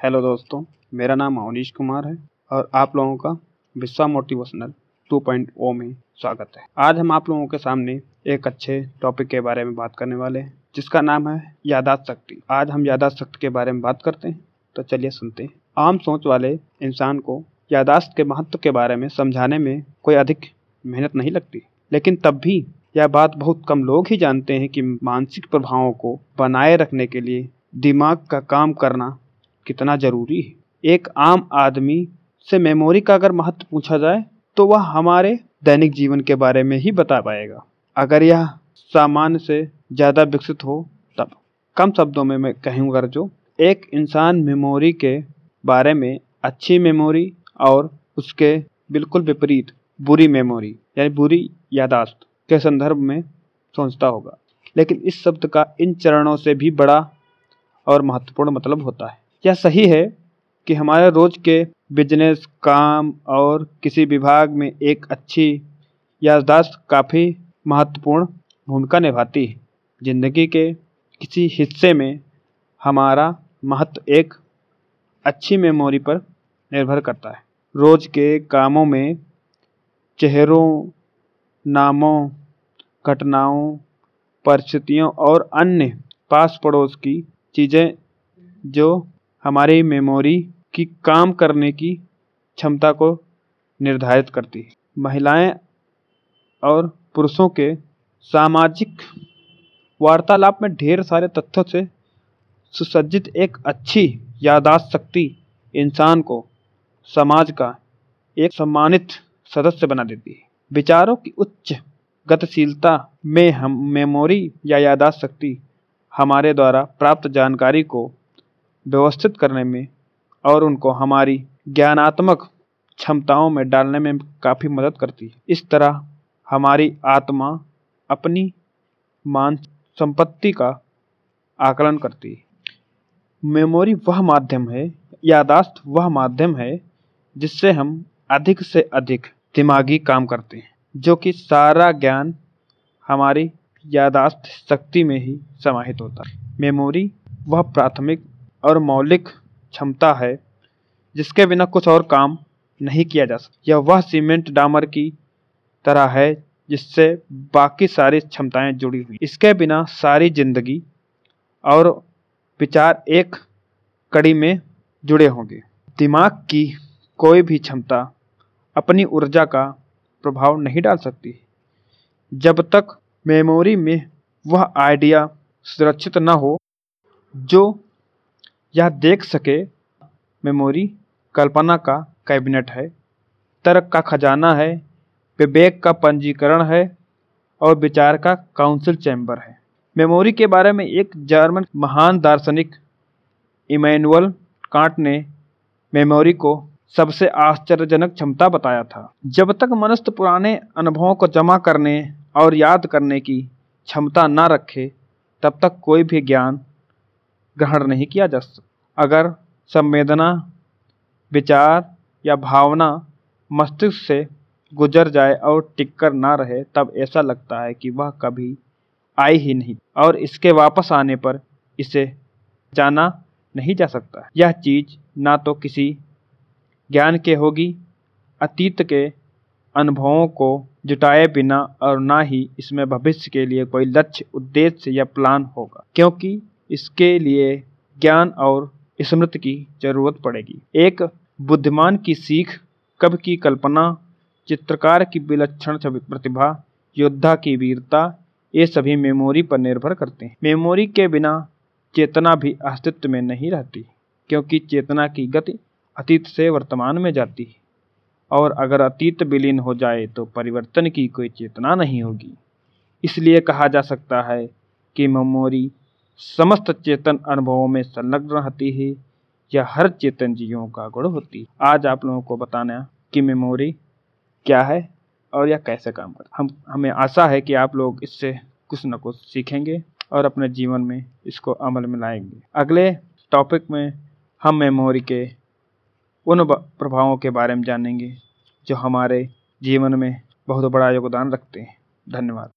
Hello दोस्तों, मेरा नाम अवनीश कुमार है और आप लोगों का विश्वा मोटिवेशनल 2.0 में स्वागत है। आज हम आप लोगों के सामने एक अच्छे टॉपिक के बारे में बात करने वाले हैं, जिसका नाम है यादाश्त शक्ति। आज हम यादाश्त शक्ति के बारे में बात करते हैं तो चलिए सुनते हैं। आम सोच वाले इंसान को यादाश्त के महत्व के बारे में समझाने में कोई अधिक मेहनत नहीं लगती, लेकिन तब भी यह बात बहुत कम लोग ही जानते हैं कि मानसिक प्रभावों को बनाए रखने के लिए दिमाग का काम करना कितना ज़रूरी है। एक आम आदमी से मेमोरी का अगर महत्व पूछा जाए तो वह हमारे दैनिक जीवन के बारे में ही बता पाएगा। अगर यह सामान्य से ज़्यादा विकसित हो, तब। कम शब्दों में मैं कहूँगा जो एक इंसान मेमोरी के बारे में अच्छी मेमोरी और उसके बिल्कुल विपरीत बुरी मेमोरी यानी बुरी यादाश्त के संदर्भ में सोचता होगा। लेकिन इस शब्द का इन चरणों से भी बड़ा और महत्वपूर्ण मतलब होता है। यह सही है कि हमारे रोज के बिज़नेस काम और किसी विभाग में एक अच्छी याददाश्त काफ़ी महत्वपूर्ण भूमिका निभाती है? ज़िंदगी के किसी हिस्से में हमारा महत्व एक अच्छी मेमोरी पर निर्भर करता है। रोज के कामों में चेहरों, नामों, घटनाओं, परिस्थितियों और अन्य पास पड़ोस की चीज़ें जो हमारी मेमोरी की काम करने की क्षमता को निर्धारित करती है। महिलाएँ और पुरुषों के सामाजिक वार्तालाप में ढेर सारे तथ्यों से सुसज्जित एक अच्छी यादाश्त शक्ति इंसान को समाज का एक सम्मानित सदस्य बना देती है। विचारों की उच्च गतिशीलता में हम मेमोरी या यादाश्त शक्ति हमारे द्वारा प्राप्त जानकारी को व्यवस्थित करने में और उनको हमारी ज्ञानात्मक क्षमताओं में डालने में काफ़ी मदद करती है। इस तरह हमारी आत्मा अपनी मान संपत्ति का आकलन करती है। मेमोरी वह माध्यम है यादाश्त वह माध्यम है, जिससे हम अधिक से अधिक दिमागी काम करते हैं, जो कि सारा ज्ञान हमारी यादाश्त शक्ति में ही समाहित होता है। मेमोरी वह प्राथमिक और मौलिक क्षमता है, जिसके बिना कुछ और काम नहीं किया जा सकता यह वह सीमेंट डामर की तरह है, जिससे बाकी सारी क्षमताएँ जुड़ी हुई। इसके बिना सारी ज़िंदगी और विचार एक कड़ी में जुड़े होंगे। दिमाग की कोई भी क्षमता अपनी ऊर्जा का प्रभाव नहीं डाल सकती। जब तक मेमोरी में वह आइडिया सुरक्षित न हो, जो यह देख सके मेमोरी कल्पना का कैबिनेट है, तर्क का खजाना है, विवेक का पंजीकरण है और विचार का काउंसिल चैम्बर है। मेमोरी के बारे में एक जर्मन महान दार्शनिक इमैनुअल कांट ने मेमोरी को सबसे आश्चर्यजनक क्षमता बताया था। जब तक मनुष्य पुराने अनुभवों को जमा करने और याद करने की क्षमता न रखे, तब तक कोई भी ज्ञान ग्रहण नहीं किया जा सकता अगर संवेदना, विचार या भावना मस्तिष्क से गुजर जाए और टिककर ना रहे, तब ऐसा लगता है कि वह कभी आई ही नहीं और इसके वापस आने पर इसे जाना नहीं जा सकता। यह चीज़ ना तो किसी ज्ञान के होगी, अतीत के अनुभवों को जुटाए बिना और ना ही इसमें भविष्य के लिए कोई लक्ष्य, उद्देश्य या प्लान होगा। क्योंकि इसके लिए ज्ञान और स्मृति की ज़रूरत पड़ेगी। एक, बुद्धिमान की सीख कब की कल्पना, चित्रकार की विलक्षण प्रतिभा, योद्धा की वीरता, ये सभी मेमोरी पर निर्भर करते हैं। मेमोरी के बिना चेतना भी अस्तित्व में नहीं रहती, क्योंकि चेतना की गति अतीत से वर्तमान में जाती है। और अगर अतीत विलीन हो जाए तो परिवर्तन की कोई चेतना नहीं होगी। इसलिए कहा जा सकता है कि मेमोरी समस्त चेतन अनुभवों में संलग्न रहती है। या हर चेतन जीवों का गुण होती है। आज आप लोगों को बताना कि मेमोरी क्या है और यह कैसे काम कर हम, हमें आशा है कि आप लोग इससे कुछ न कुछ सीखेंगे और अपने जीवन में इसको अमल में लाएँगे। अगले टॉपिक में हम मेमोरी के उन प्रभावों के बारे में जानेंगे जो हमारे जीवन में बहुत बड़ा योगदान रखते हैं। धन्यवाद।